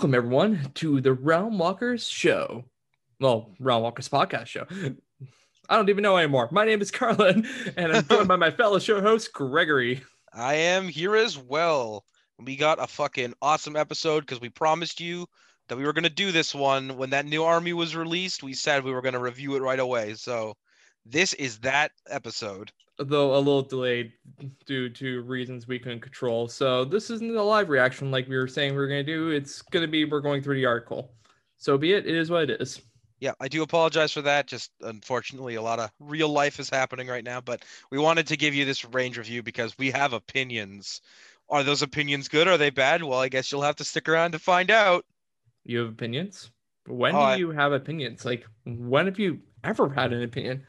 Welcome, everyone, to the Realm Walkers show. Well, Realm Walkers podcast show. I don't even know anymore. My name is Carlin, and I'm joined by my fellow show host, Gregory. I am here as well. We got a fucking awesome episode because we promised you that we were going to do this one when that new army was released. We said we were going to review it right away. So this is that episode. Though a little delayed due to reasons we couldn't control. So this isn't a live reaction like we were saying we were going to do. It's going to be we're going through the article. So be it. It is what it is. Yeah, I do apologize for that. Just unfortunately, a lot of real life is happening right now. But we wanted to give you this range review because we have opinions. Are those opinions good? Are they bad? Well, I guess you'll have to stick around to find out. You have opinions? When Oh, do I- you have opinions? Like, when have you ever had an opinion?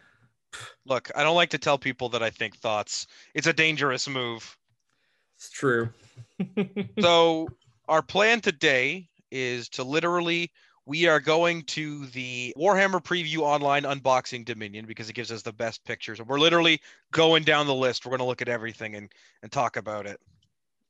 Look, I don't like to tell people that I think thoughts. It's a dangerous move. It's true. so our plan today is to literally we are going to the Warhammer Preview Online Unboxing Dominion because it gives us the best pictures. And we're literally going down the list. We're going to look at everything and and talk about it.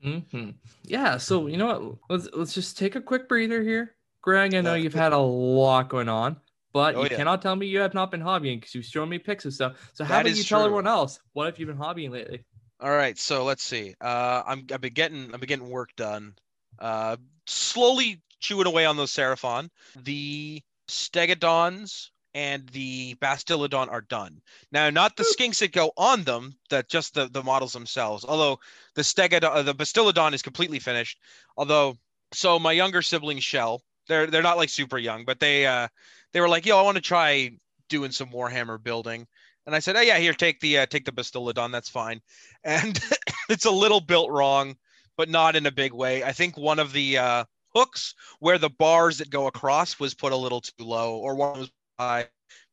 hmm Yeah. So you know what? Let's let's just take a quick breather here, Greg. I know you've had a lot going on, but Oh, you yeah. cannot tell me you have not been hobbying because you've shown me pics of stuff. So how about is you tell true. everyone else what have you been hobbying lately? All right, so let's see. Uh, I'm I've been getting I've been getting work done. Uh, slowly chewing away on those Seraphon. The Stegodons and the Bastillodon are done. Now, not the skinks that go on them, that just the, the models themselves. Although the Stegodon, uh, the Bastillodon is completely finished. Although, so my younger sibling Shell, they're they're not like super young, but they uh they were like, yo, I want to try doing some Warhammer building. And I said, oh yeah, here, take the uh, take the Bastillodon, that's fine. And it's a little built wrong, but not in a big way. I think one of the uh, hooks where the bars that go across was put a little too low, or one was high,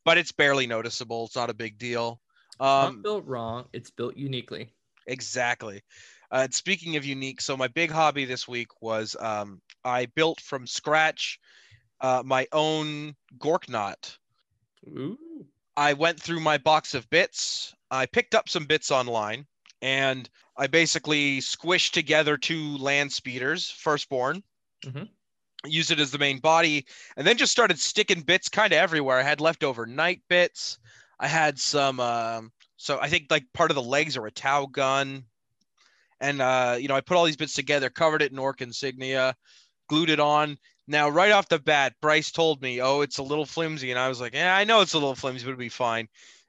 but it's barely noticeable. It's not a big deal. It's not Um, built wrong. It's built uniquely. exactly. Uh, speaking of unique, so my big hobby this week was um, I built from scratch uh, my own Gorkanaut. Ooh. I went through my box of bits. I picked up some bits online and I basically squished together two land speeders, firstborn, mm-hmm. used it as the main body, and then just started sticking bits kind of everywhere. I had leftover night bits. I had some, um, so I think like part of the legs are a Tau gun. And, uh, you know, I put all these bits together, covered it in orc insignia, glued it on. Now, right off the bat, Bryce told me, "Oh, it's a little flimsy," and I was like, "Yeah, I know it's a little flimsy, but it'll be fine."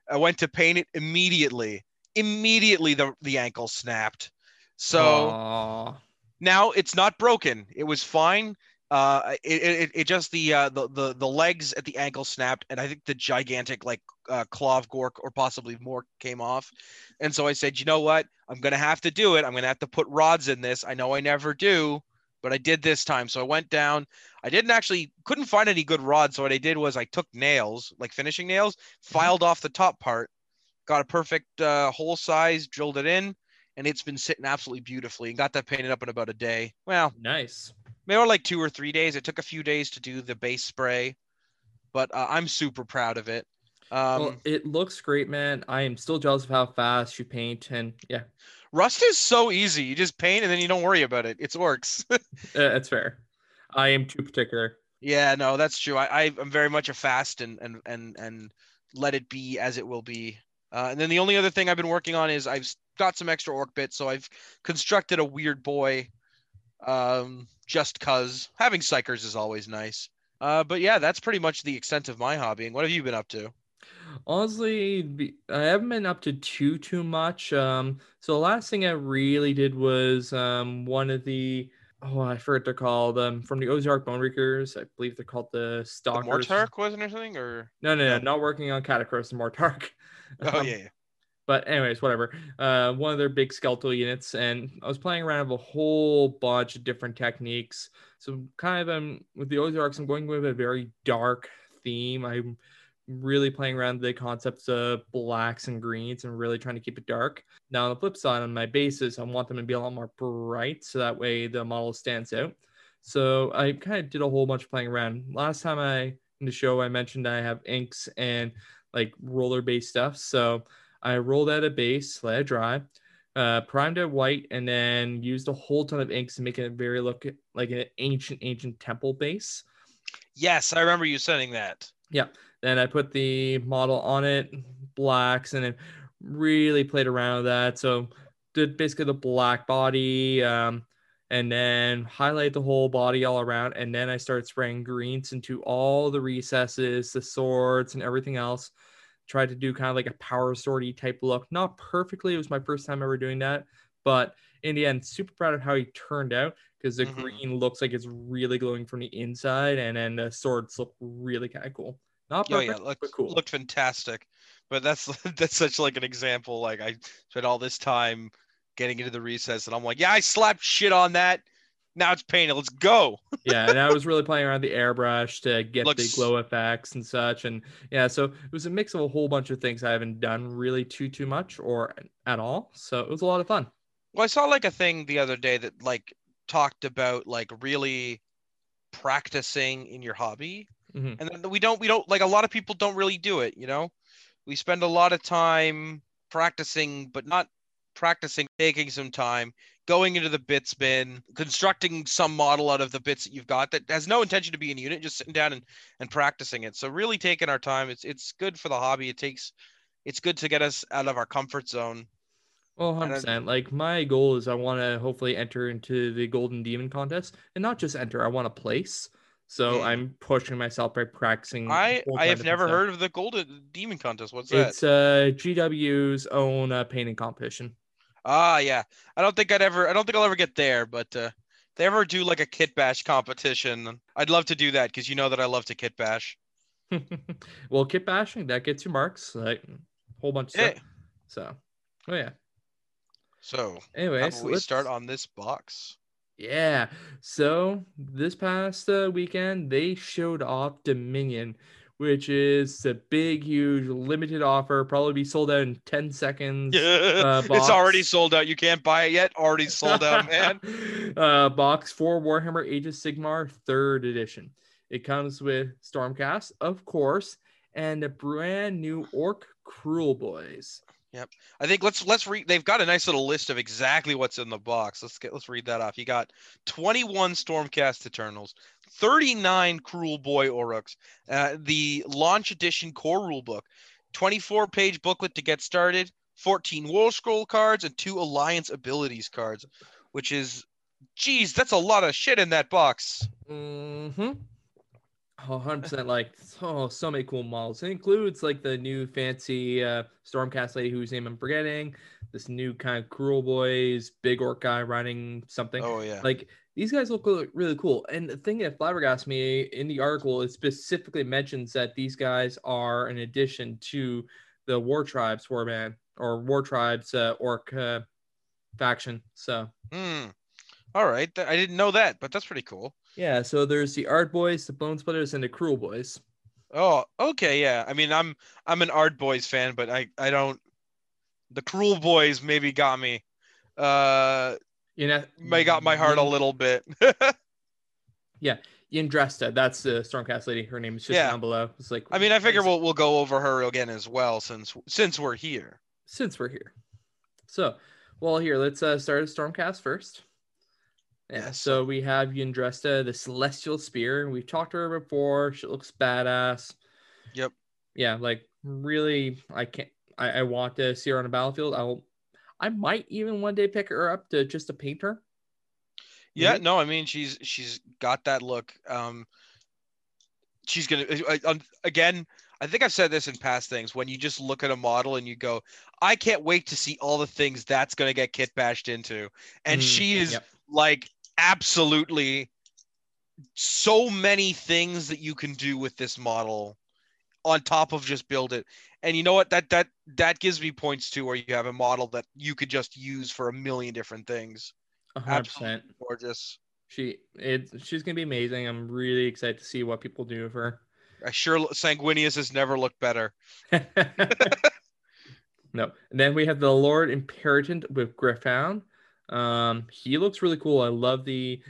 I went to paint it immediately. Immediately, the the ankle snapped. So Aw. now it's not broken. It was fine. Uh, it, it, it just the, uh, the the the legs at the ankle snapped, and I think the gigantic like uh, claw of Gork or possibly Mork came off. And so I said, you know what? I'm gonna have to do it. I'm gonna have to put rods in this. I know I never do, but I did this time. So I went down. I didn't actually couldn't find any good rods. So what I did was I took nails, like finishing nails, filed off the top part, got a perfect uh, hole size, drilled it in, and it's been sitting absolutely beautifully. And got that painted up in about a day. Well, Nice. maybe like two or three days. It took a few days to do the base spray, but uh, I'm super proud of it. Um, well, it looks great, man. I am still jealous of how fast you paint, and yeah, Rust is so easy. You just paint and then you don't worry about it. It's orcs. uh, that's fair. I am too particular. yeah, no, that's true. I, I I'm very much a fast and and and and let it be as it will be. Uh, and then the only other thing I've been working on is I've got some extra orc bits, so I've constructed a weird boy. Um, just cause having psykers is always nice. Uh, but yeah, that's pretty much the extent of my hobbying. What have you been up to? Honestly, I haven't been up to too too much. Um, so the last thing I really did was um one of the oh I forget to call called um from the Ossiarch Bonereapers. I believe they're called the The Stalkers. Mortark wasn't or something or No, no, no, No. not working on Katakros and Mortark. oh Um, yeah, yeah. But anyways, whatever. Uh, one of their big skeletal units, and I was playing around with a whole bunch of different techniques. So kind of um with the Ossiarchs, I'm going with a very dark theme. I'm really playing around the concepts of blacks and greens and really trying to keep it dark. Now on the flip side, on my bases, I want them to be a lot more bright, so that way the model stands out. So I kind of did a whole bunch of playing around. Last time I in the show, I mentioned I have inks and like roller based stuff. So I rolled out a base, let it dry, uh, primed it white, and then used a whole ton of inks to make it very look like an ancient, ancient temple base. Yes, I remember you sending that. Yeah. Then I put the model on it, blacks, and then really played around with that. So did basically the black body, um, and then highlight the whole body all around. And then I started spraying greens into all the recesses, the swords, and everything else. Tried to do kind of like a power swordy type look. Not perfectly. It was my first time ever doing that, but in the end, super proud of how he turned out because the Mhm. green looks like it's really glowing from the inside, and then the swords look really kind of cool. Not Oh perfect, yeah, looked but cool. looked fantastic. But that's that's such like an example. Like I spent all this time getting into the recess, and I'm like, yeah, I slapped shit on that. Now it's painted. Let's go. yeah, and I was really playing around the airbrush to get Looks- the glow effects and such, and yeah, so it was a mix of a whole bunch of things I haven't done really too too much or at all. So it was a lot of fun. Well, I saw like a thing the other day that like talked about like really practicing in your hobby, Mhm. and then we don't we don't like a lot of people don't really do it. You know, we spend a lot of time practicing, but not practicing, taking some time, going into the bits bin, constructing some model out of the bits that you've got that has no intention to be in unit, just sitting down and, and practicing it. So really taking our time. It's it's good for the hobby. It takes it's good to get us out of our comfort zone. Well, And hundred I- percent. Like my goal is I want to hopefully enter into the Golden Demon contest, and not just enter. I want to place. So Mm. I'm pushing myself by practicing. I I have never different heard of the Golden Demon Contest. What's stuff. that? It's uh GW's own uh, painting competition. Ah, yeah. I don't think I'd ever. I don't think I'll ever get there. But uh, if they ever do like a kit bash competition, I'd love to do that because you know that I love to kit bash. well, kit bashing that gets you marks, like a whole bunch of Yeah. stuff. So, oh yeah. So about we let's start on this box? Yeah. So this past uh, weekend, they showed off Dominion, which is a big, huge, limited offer. Probably be sold out in ten seconds. Yeah, it's already sold out. You can't buy it yet. Already sold out, man. uh, box for Warhammer Age of Sigmar Third Edition. It comes with Stormcast, of course, and a brand new Orc Kruleboyz. I think let's let's read. They've got a nice little list of exactly what's in the box. Let's get let's read that off. You got 21 Stormcast Eternals, 39 Kruleboy Orruks, uh, the launch edition core rulebook, 24 page booklet to get started, 14 War Scroll cards, and two Alliance abilities cards, which is, geez, that's a lot of shit in that box. Mm-hmm. Oh, 100% like oh so many cool models. It includes like the new fancy uh Stormcast lady whose name I'm forgetting, this new kind of Kruleboyz, big orc guy riding something. Oh yeah. Like these guys look really- cool. And the thing that flabbergasted me in the article, it specifically mentions that these guys are an addition to the War Tribes Warband or War Tribes uh, orc uh, faction. So Hmm. All right. I didn't know that, but that's pretty cool. Yeah, so there's the Ardboyz, the Bonesplitterz, and the Kruleboyz. Oh, okay, yeah. I mean, I'm I'm an Ardboyz fan, but I I don't. The Kruleboyz maybe got me. Uh, You know, may got my heart a little bit. Yeah. Yndrasta, that's the Stormcast lady. Her name is just Yeah. down below. It's like I mean, I figure we'll we'll go over her again as well since since we're here. since we're here. So, well, here let's uh, start a Stormcast first. Yeah, so we have Yndrasta, the Celestial Spear. We've talked to her before. She looks badass. Yep. Yeah, like really, I can't. I, I want to see her on a battlefield. I'll. I might even one day pick her up to just to paint her. Yeah, Mhm. no, I mean she's she's got that look. Um, she's gonna uh, again. I think I've said this in past things. When you just look at a model and you go, "I can't wait to see all the things that's gonna get kit bashed into," and Mm, she is yep. like absolutely so many things that you can do with this model on top of just build it. And you know what? That that that gives me points too, where you have a model that you could just use for a million different things. A hundred Absolutely gorgeous. She it she's gonna be amazing. I'm really excited to see what people do with her. I sure Sanguinius has never looked better. no. And then we have the Lord Imperatant with Griffon. Um, he looks really cool. I love the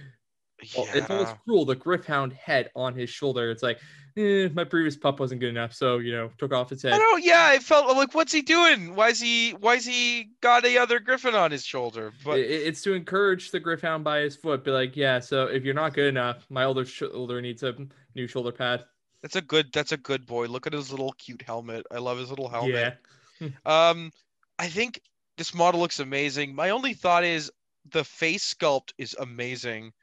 Well, it's almost Yeah. cruel. The Gryph-hound head on his shoulder. It's like, eh, my previous pup wasn't good enough, so you know, took off its I head. don't. Yeah, I felt like, what's he doing? Why is he? Why is he got a other griffin on his shoulder? But It- it's to encourage the Gryph-hound by his foot. Be like, yeah. So if you're not good enough, my older shoulder needs a new shoulder pad. that's a good. That's a good boy. Look at his little cute helmet. I love his little helmet. Yeah. Um, I think this model looks amazing. My only thought is the face sculpt is amazing.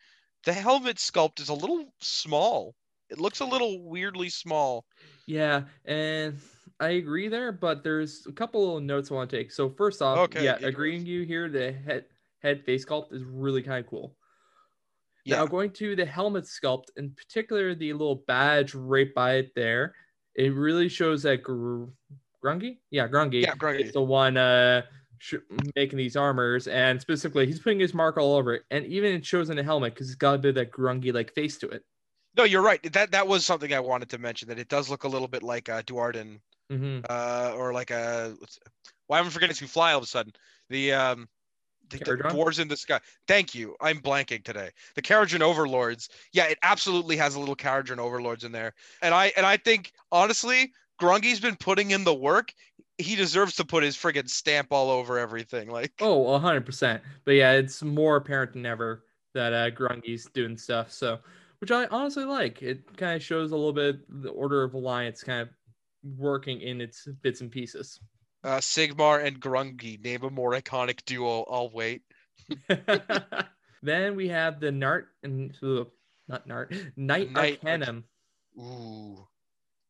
The helmet sculpt is a little small. It looks a little weirdly small. Yeah, and I agree there, but there's a couple of notes I want to take. So first off, Okay, yeah, agreeing you here, the head head face sculpt is really kind of cool. Yeah. Now going to the helmet sculpt, in particular the little badge right by it there, it really shows that Gr- Grungni, yeah, Grungni, Yeah, Grungni. is the one uh making these armors, and specifically he's putting his mark all over it, and even it shows in the helmet because it's got a bit of that Grungni like face to it. No, you're right. That that was something I wanted to mention. That it does look a little bit like uh, Duardin, hmm uh, or like a. Why am I forgetting to fly all of a sudden? The um, the, the dwarves in the sky. Thank you. I'm blanking today. The Kharadron Overlords. Yeah, it absolutely has a little Kharadron Overlords in there, and I and I think honestly, Grungni's been putting in the work. He deserves to put his friggin' stamp all over everything. Like, oh, 100%. But yeah, it's more apparent than ever that uh, Grungni's doing stuff. So, which I honestly like. It kind of shows a little bit the Order of Alliance kind of working in its bits and pieces. uh, Sigmar and Grungni name a more iconic duo. I'll wait. then we have the Nart and ugh, not Nart Knight Knight Arc- Arcanum. Ooh,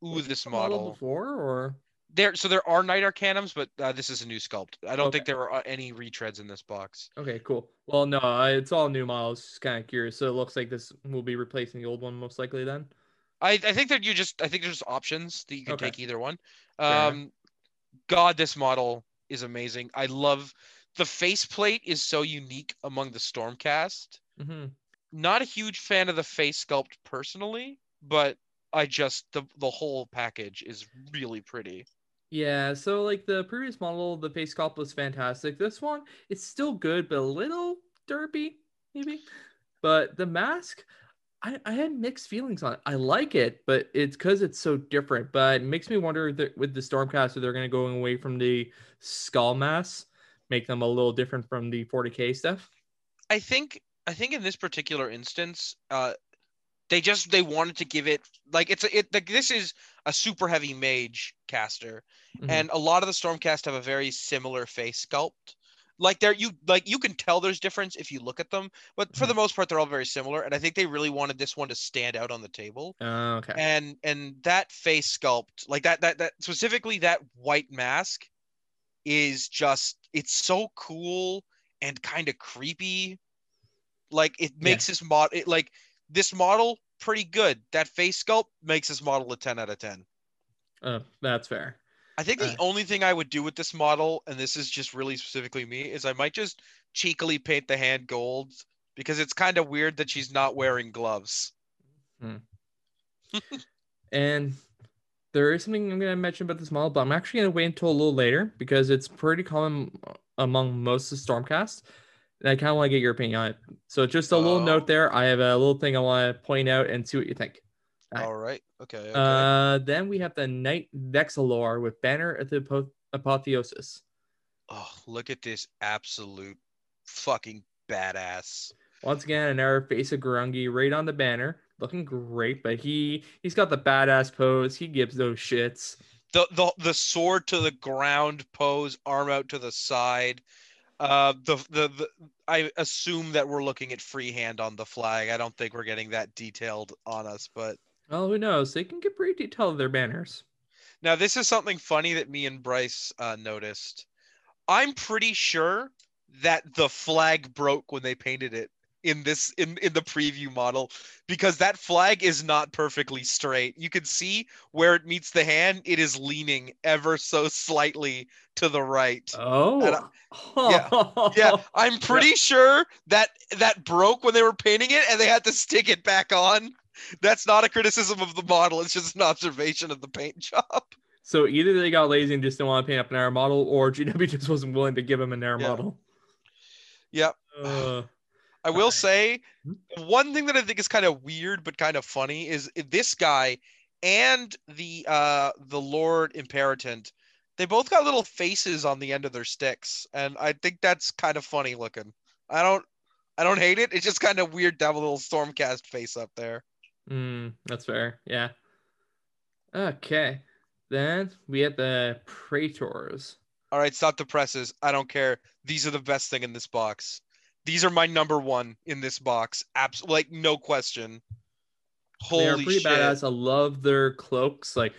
ooh, Was this model model. before or There, so there are Knight Arcanums, but uh, this is a new sculpt. I don't think there are uh, any retreads in this box. okay, cool. Well, no, it's all new models. Just kind of curious. So it looks like this will be replacing the old one most likely. Then I, I think that you just, I think there's options that you can Okay. take either one. Um, God, this model is amazing. I love the faceplate is so unique among the Stormcast. hmm Not a huge fan of the face sculpt personally, but I just the the whole package is really pretty. Yeah, so like the previous model, the face sculpt was fantastic. This one, it's still good, but a little derpy, maybe. But the mask, I, I had mixed feelings on it. I like it, but it's because it's so different. But it makes me wonder that with the Stormcast, if they're going to go away from the skull mask, make them a little different from the 40k stuff. I think I think in this particular instance, uh, they just they wanted to give it like it's a, it like this is a super heavy mage caster, Mhm. and a lot of the Stormcast have a very similar face sculpt. Like there you like you can tell there's difference if you look at them, but for Mhm. the most part they're all very similar. And I think they really wanted this one to stand out on the table. Oh, okay. And and that face sculpt, like that that that specifically that white mask, is just it's so cool and kind of creepy. Like it makes this mod it, like this model pretty good. That face sculpt makes this model a 10 out of 10. Uh, that's fair. I think the Uh. only thing I would do with this model, and this is just really specifically me, is I might just cheekily paint the hand gold because it's kind of weird that she's not wearing gloves. And there is something I'm going to mention about this model, but I'm actually going to wait until a little later because it's pretty common among most of the Stormcast. And I kind of want to get your opinion on it. So just a little Oh. note there. I have a little thing I want to point out and see what you think. Right. All right. Okay. okay. Uh, then we have the Knight Vexillor with Banner at the Apo- Apotheosis. oh, look at this absolute fucking badass. Once again, an another face of Grungni right on the banner, looking great. But he he's got the badass pose. He gives those shits. The the the sword to the ground pose, arm out to the side. Uh, the, the the I assume that we're looking at freehand on the flag. I don't think we're getting that detailed on us, but Well, who knows? They can get pretty detailed with their banners. Now, this is something funny that me and Bryce uh, noticed. I'm pretty sure that the flag broke when they painted it in this in in the preview model because that flag is not perfectly straight. You can see where it meets the hand; it is leaning ever so slightly to the right. Oh, I- yeah, I'm pretty sure that that broke when they were painting it, and they had to stick it back on. That's not a criticism of the model; it's just an observation of the paint job. So either they got lazy and just didn't want to paint up an air model, or GW just wasn't willing to give him an air Yeah. model. Yep. Uh, I will say Hmm? one thing that I think is kind of weird but kind of funny is this guy and the uh the Lord Imperatant. They both got little faces on the end of their sticks, and I think that's kind of funny looking. I don't I don't hate it. It's just kind of weird to have a little Stormcast face up there. Mm, that's fair. Yeah. Okay. Then we have the Praetors. All right, stop the presses. I don't care. These are the best thing in this box. These are my number one in this box. Abs- like no question. they are Holy pretty shit! badass. I love their cloaks, like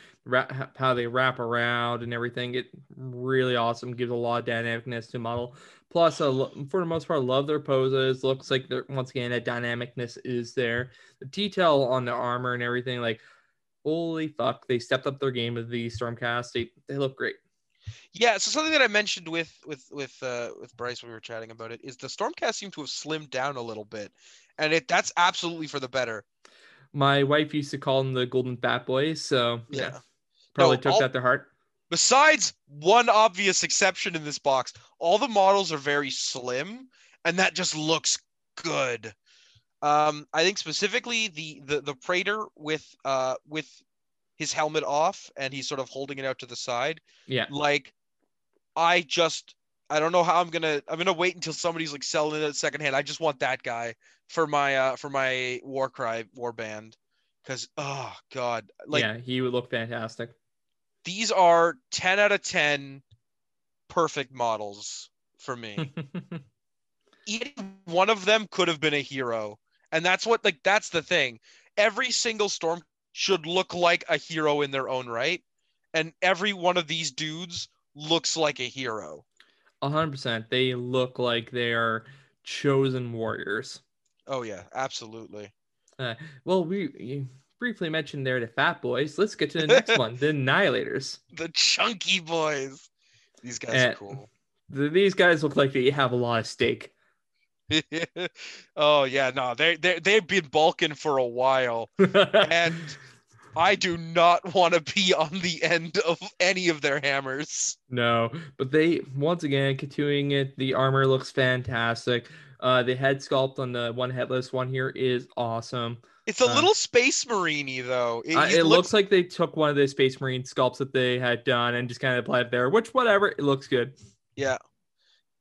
how they wrap around and everything. It really awesome. Gives a lot of dynamicness to model. Plus, lo- for the most part, I love their poses. Looks like they're once again that dynamicness is there. The detail on the armor and everything, like holy fuck, they stepped up their game with the Stormcast. They they look great. Yeah, so something that I mentioned with with with uh, with Bryce when we were chatting about it is the Stormcast seem to have slimmed down a little bit, and it that's absolutely for the better. My wife used to call them the Golden Fat Boys, so yeah, Yeah. probably No, took all- that to heart. Besides one obvious exception in this box, all the models are very slim, and that just looks good. Um, I think specifically the the the Praetor with uh with his helmet off and he's sort of holding it out to the side. Yeah, Like, I just I don't know how I'm gonna I'm gonna wait until somebody's like selling it at secondhand. I just want that guy for my uh for my Warcry warband. Cause oh god, like yeah, he would look fantastic. these are 10 out of 10 perfect models for me. Each one of them could have been a hero. And that's what like that's the thing. Every single storm should look like a hero in their own right. And every one of these dudes looks like a hero. Hundred percent. They look like they are chosen warriors. Oh yeah, absolutely. Uh, well, we you briefly mentioned there the fat boys. Let's get to the next one, the Annihilators. The chunky boys. These guys are cool. Th- These guys look like they have a lot of steak. oh yeah, no, they they they've been bulking for a while. and I do not want to be on the end of any of their hammers. no, but they once again continuing it. The armor looks fantastic. Uh, the head sculpt on the one headless one here is awesome. It's a Uh, little space marine though. It, Uh, it looks like they took one of the Space Marine sculpts that they had done and just kind of applied it there. Which, whatever, it looks good. yeah.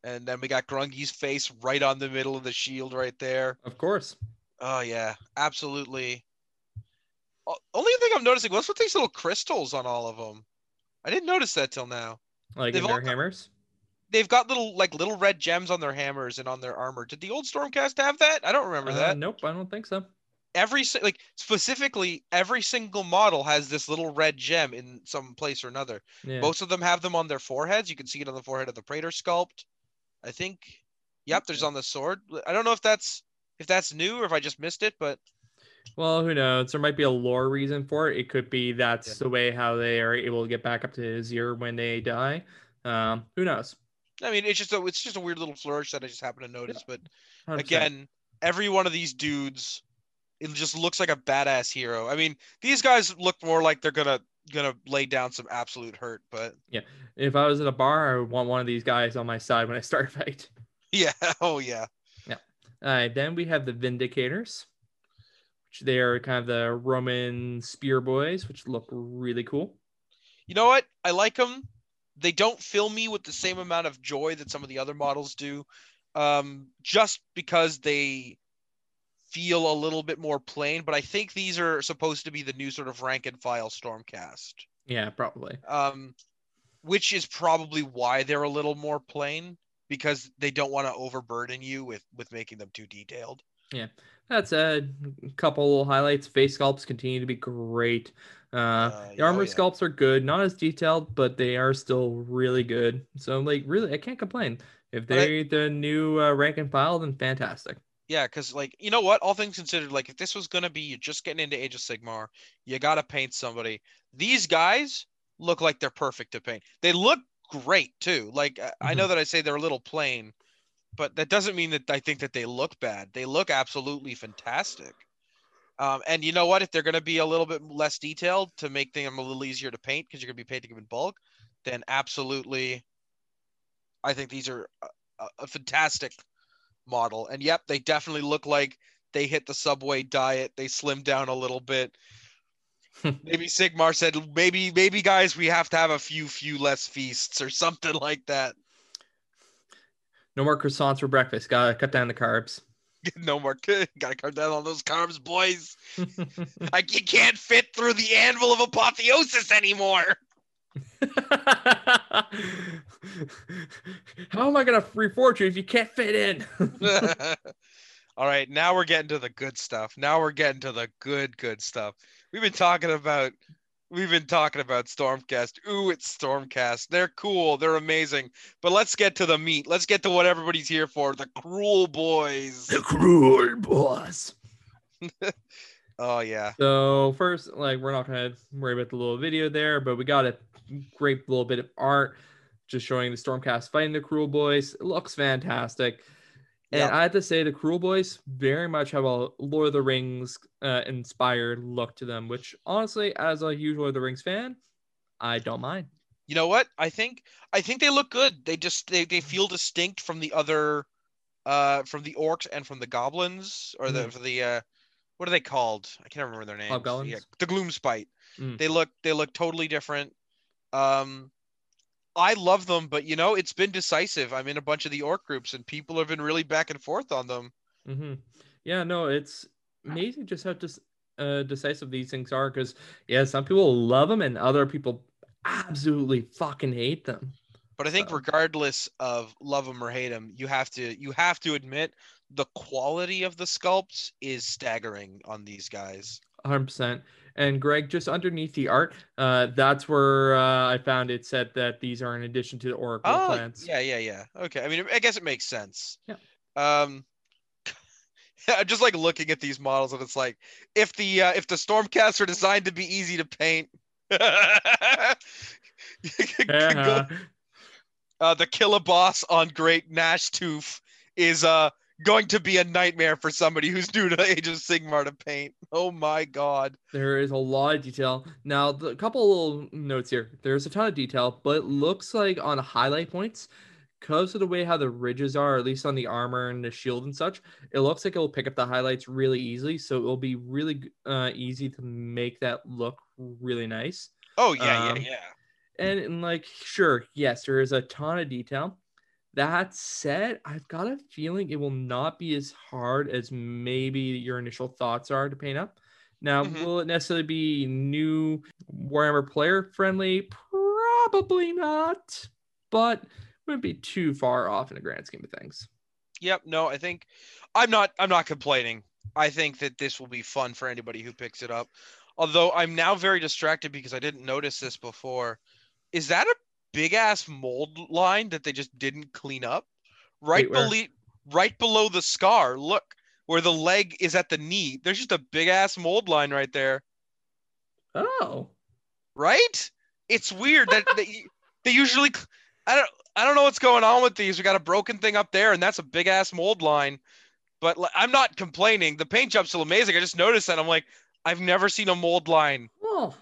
And then we got Grungni's face right on the middle of the shield right there. Of course. Oh yeah, absolutely. Only thing I'm noticing, what's with these little crystals on all of them? I didn't notice that till now. Like They've in their got- hammers. They've got little like little red gems on their hammers and on their armor. Did the old Stormcast have that? I don't remember Uh, that. Nope, I don't think so. every like specifically every single model has this little red gem in some place or another. Yeah. Most of them have them on their foreheads. You can see it on the forehead of the Praetor sculpt. I think. Yep, there's on the sword. I don't know if that's if that's new or if I just missed it, but Well, who knows? There might be a lore reason for it. It could be that's Yeah. the way how they are able to get back up to zero when they die. Um, who knows? I mean it's just a it's just a weird little flourish that I just happened to notice. But 100%. again, every one of these dudes, it just looks like a badass hero. I mean, these guys look more like they're gonna gonna lay down some absolute hurt, but yeah, if I was at a bar, I would want one of these guys on my side when I start a fight. yeah, oh yeah. Yeah. All right, then we have the Vindicators, they are kind of the Roman spear boys, which look really cool. You know what? I like them. They don't fill me with the same amount of joy that some of the other models do, um, just because they feel a little bit more plain. But I think these are supposed to be the new sort of rank and file Stormcast, Yeah, probably. um, which is probably why they're a little more plain because they don't want to overburden you with with making them too detailed. That said, a couple little highlights. Face sculpts continue to be great. Uh, Uh, the armor yeah. sculpts are good, not as detailed, but they are still really good. So, like, really, I can't complain. If they're the new uh, rank and file, then fantastic. Yeah, because like you know what, all things considered, like if this was gonna be you're just getting into Age of Sigmar, you gotta paint somebody. These guys look like they're perfect to paint. They look great too. Like I- I know that I say they're a little plain, but that doesn't mean that I think that they look bad. They look absolutely fantastic. Um, and you know what? If they're gonna be a little bit less detailed to make them a little easier to paint because you're gonna be painting them in bulk, then absolutely, I think these are a, a- a fantastic model. And yep, they definitely look like they hit the subway diet. They slimmed down a little bit. maybe Sigmar said, maybe, maybe guys, we have to have a few, few less feasts or something like that. No more croissants for breakfast. Gotta cut down the carbs. no more. Gotta cut down on those carbs, boys. like you can't fit through the anvil of apotheosis anymore. How am I gonna reforge you if you can't fit in? All right, now we're getting to the good stuff. Now we're getting to the good, good stuff. We've been talking about we've been talking about Stormcast. Ooh, it's Stormcast. They're cool. They're amazing. But let's get to the meat. Let's get to what everybody's here for. The Kruleboyz. The Kruleboyz. oh yeah. So first, like we're not gonna worry about the little video there, but we got a great little bit of art just showing the Stormcast fighting the Kruleboyz. It looks fantastic. And Yep. I have to say, the Kruleboyz very much have a Lord of the Rings uh, inspired look to them, which honestly, as a huge Lord of the Rings fan, I don't mind. You know what? I think I think they look good. They just they, they feel distinct from the other uh from the orcs and from the goblins or the for the uh what are they called? I can't remember their names. Hobgoblins? Yeah, the Gloomspite. Mm. They look they look totally different. Um I love them, but you know, it's been decisive. I'm in a bunch of the orc groups and people have been really back and forth on them. Mm-hmm. Yeah, no, it's amazing just how dis- uh, decisive these things are. Because yeah, some people love them and other people absolutely fucking hate them. But I think So- regardless of love them or hate them, you have to you have to admit the quality of the sculpts is staggering on these guys. 100%. And Greg, just underneath the art, uh, that's where uh, I found it said that these are in addition to the Oracle Oh, plants. yeah, yeah, yeah. Okay. I mean, I guess it makes sense. Yeah. Um, I'm just like looking at these models, and it's like if the uh, if the Stormcasts are designed to be easy to paint, Uh-huh. uh, the Killaboss on Great Nash Tooth is uh going to be a nightmare for somebody who's new to Age of Sigmar to paint. Oh my god. There is a lot of detail. Now, the a couple little notes here. There's a ton of detail, but it looks like on highlight points, because of the way how the ridges are, at least on the armor and the shield and such, it looks like it will pick up the highlights really easily. So it will be really uh, easy to make that look really nice. Oh yeah, Um, yeah, yeah. And, and like, sure, yes, there is a ton of detail. That said, I've got a feeling it will not be as hard as maybe your initial thoughts are to paint up. Now, Mhm. will it necessarily be new Warhammer player friendly? Probably not, but wouldn't be too far off in the grand scheme of things. Yep. No, I think I'm not. I'm not complaining. I think that this will be fun for anybody who picks it up. Although I'm now very distracted because I didn't notice this before. Is that a big ass mold line that they just didn't clean up? Right below, right below the scar. Look where the leg is at the knee. There's just a big ass mold line right there. Oh, Right? It's weird that they, they usually. I don't. I don't know what's going on with these. We got a broken thing up there, and that's a big ass mold line. But like, I'm not complaining. The paint job's still amazing. I just noticed that. I'm like, I've never seen a mold line well,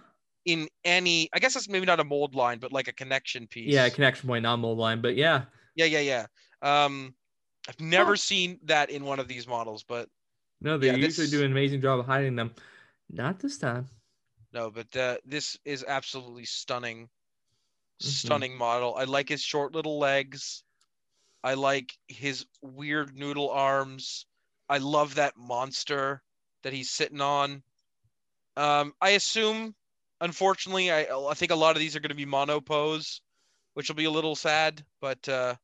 in any. I guess that's maybe not a mold line, but like a connection piece. yeah, connection point, not mold line, but yeah, yeah, yeah, yeah. Um, I've never Huh. seen that in one of these models, but no, they Yeah, usually this- do an amazing job of hiding them. Not this time. no. But uh, this is absolutely stunning, Mhm. stunning model. I like his short little legs. I like his weird noodle arms. I love that monster that he's sitting on. Um, I assume, unfortunately, I I think a lot of these are going to be mono pose, which will be a little sad. But uh,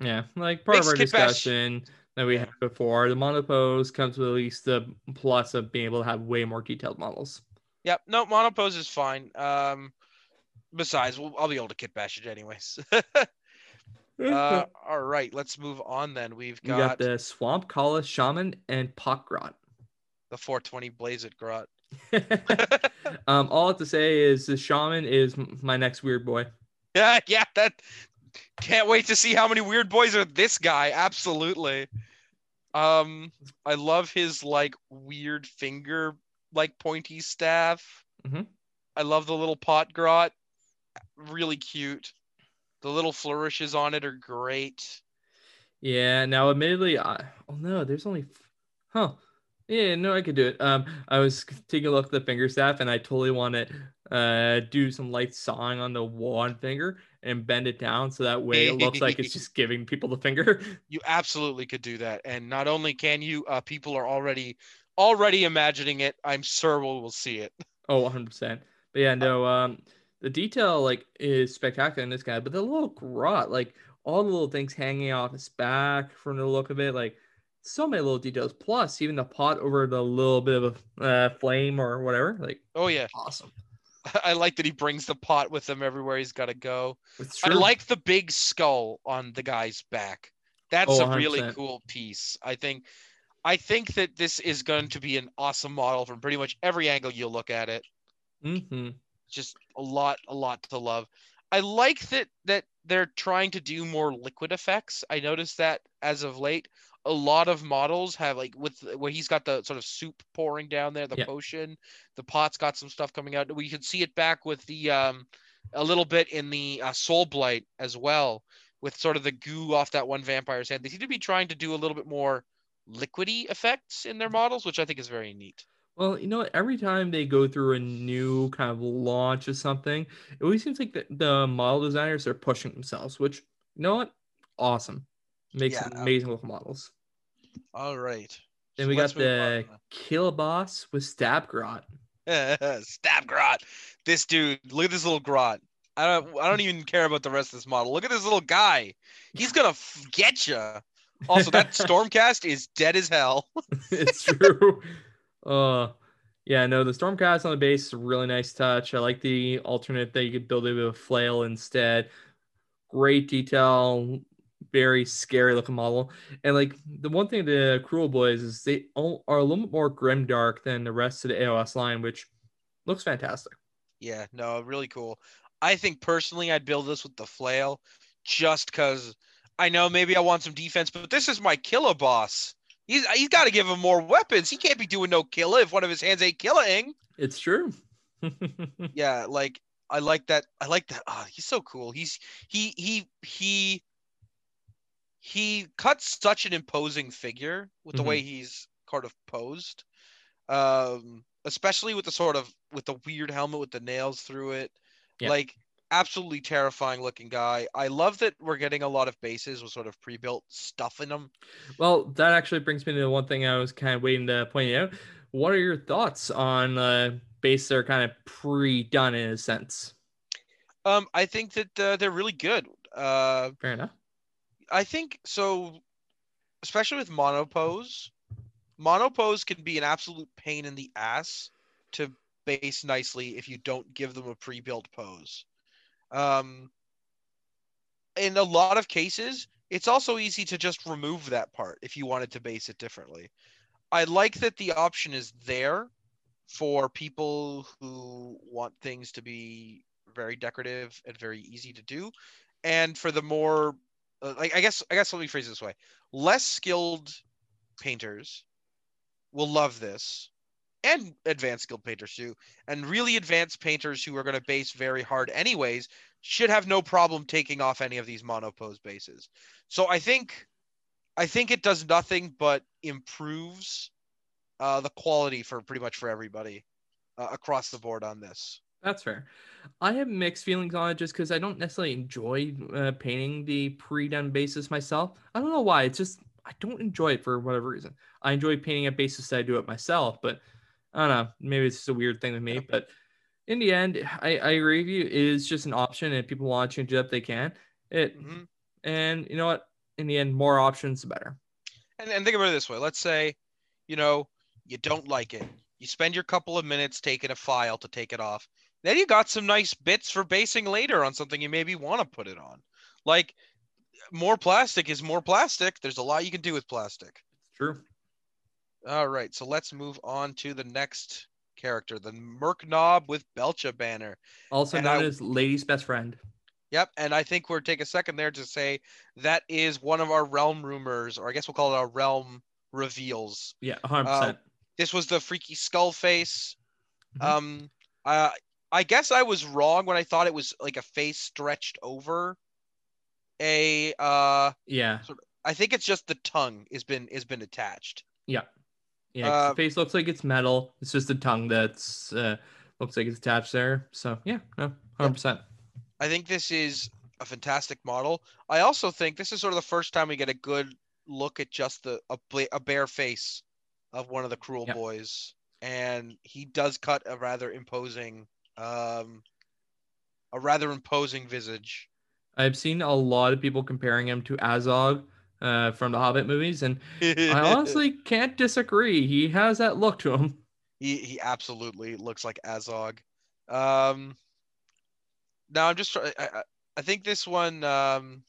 Yeah, like part of our Kit Bash- discussion that we had before, the monopose comes with at least the plus of being able to have way more detailed models. Yep, no, mono pose is fine. Um, besides, we'll, I'll be able to kit bash it anyways. uh, all right, let's move on then. We've we got, got the Swampcalla Shaman and Pot-grot. the 420 Blaze It Grot. um, all I have to say is the Shaman is my next weird boy. Yeah, yeah, that can't wait to see how many weird boys are this guy. Absolutely. Um, I love his like weird finger like pointy staff. Mhm. I love the little pot grot. Really cute. The little flourishes on it are great. Yeah. Now, admittedly, I, oh no, there's only, huh? Yeah, no, I could do it. Um, I was taking a look at the finger staff, and I totally want to uh do some light sawing on the one finger and bend it down so that way it looks like it's just giving people the finger. You absolutely could do that, and not only can you, uh, people are already already imagining it. I'm sure we'll, we'll see it. Oh, 100 percent. But yeah, no, um, the detail like is spectacular in this guy, but the little grot, like all the little things hanging off his back from the look of it, like so many little details. Plus, even the pot over the little bit of a uh, flame or whatever. Like, oh yeah, awesome. I like that he brings the pot with him everywhere he's got to go. I like the big skull on the guy's back. That's oh, a really cool piece. I think. I think that this is going to be an awesome model from pretty much every angle you look at it. Mm-hmm. Just a lot, a lot to love. I like that that they're trying to do more liquid effects. I noticed that as of late a lot of models have like with where he's got the sort of soup pouring down there, the yeah. potion, the pot's got some stuff coming out. We can see it back with the um a little bit in the uh, soul blight as well, with sort of the goo off that one vampire's head. They seem to be trying to do a little bit more liquidy effects in their models, which I think is very neat. Well, you know what? Every time they go through a new kind of launch of something, it always seems like the, the model designers are pushing themselves, which you know what? Awesome. Makes yeah, amazing looking models. All right. Then so we got the Kill Boss with Stab Grot. Stab Grot. This dude, look at this little grot. I don't I don't even care about the rest of this model. Look at this little guy. He's gonna f- get you. Also, that Stormcast is dead as hell. it's true. Uh yeah, no, the Stormcast on the base is a really nice touch. I like the alternate that you could build it with a flail instead. Great detail, very scary looking model. And like the one thing the Kruleboyz is they are a little bit more grim dark than the rest of the AOS line, which looks fantastic. Yeah, no, really cool. I think personally I'd build this with the flail just because I know maybe I want some defense, but this is my Killaboss. He's he's got to give him more weapons. He can't be doing no killer if one of his hands ain't killing. It's true. yeah, like I like that. I like that. Oh, he's so cool. He's he he he he cuts such an imposing figure with the mm-hmm. way he's kind of posed um especially with the sort of with the weird helmet with the nails through it. Yeah. like absolutely terrifying looking guy. I love that we're getting a lot of bases with sort of pre-built stuff in them well that actually brings me to one thing i was kind of waiting to point out. What are your thoughts on uh base that are kind of pre-done in a sense? Um i think that uh, they're really good. Uh fair enough I think so, especially with monopose. Monopose can be an absolute pain in the ass to base nicely if you don't give them a pre-built pose. Um, in a lot of cases, it's also easy to just remove that part if you wanted to base it differently. I like that the option is there for people who want things to be very decorative and very easy to do. And for the more like I guess I guess let me phrase it this way: less skilled painters will love this, and advanced skilled painters too, and really advanced painters who are going to base very hard anyways should have no problem taking off any of these monopose bases. So I think I think it does nothing but improves uh, the quality for pretty much for everybody uh, across the board on this. That's fair. I have mixed feelings on it just because I don't necessarily enjoy uh, painting the pre-done bases myself. I don't know why. It's just I don't enjoy it for whatever reason. I enjoy painting a basis that I do it myself, but I don't know. Maybe it's just a weird thing with me. But in the end, I, I agree with you. It is just an option, and if people want to change it up, they can. It mm-hmm. and you know what? In the end, more options, the better. And, and think about it this way: let's say, you know, you don't like it. You spend your couple of minutes taking a file to take it off then you got some nice bits for basing later on something you maybe want to put it on. Like more plastic is more plastic. There's a lot you can do with plastic. True. All right, so let's move on to the next character, the Murknob with Belcha banner. Also and known I, as Lady's best friend. Yep, and I think we're take a second there to say that is one of our realm rumors, or I guess we'll call it our realm reveals. Yeah, 100%. Uh, this was the freaky skull face. Mm-hmm. Um, uh, I guess I was wrong when I thought it was like a face stretched over a uh yeah sort of I think it's just the tongue has been has been attached. Yeah. Yeah, Uh, the face looks like it's metal. It's just the tongue that's uh, looks like it's attached there. So yeah, no, hundred percent. I think this is a fantastic model. I also think this is sort of the first time we get a good look at just the a, a bare face of one of the cruel Yep. boys, and he does cut a rather imposing, um, a rather imposing visage. I've seen a lot of people comparing him to Azog uh, from the Hobbit movies, and I honestly can't disagree. He has that look to him. he he absolutely looks like Azog. Um, now I'm just try- I, I I think this one. Um,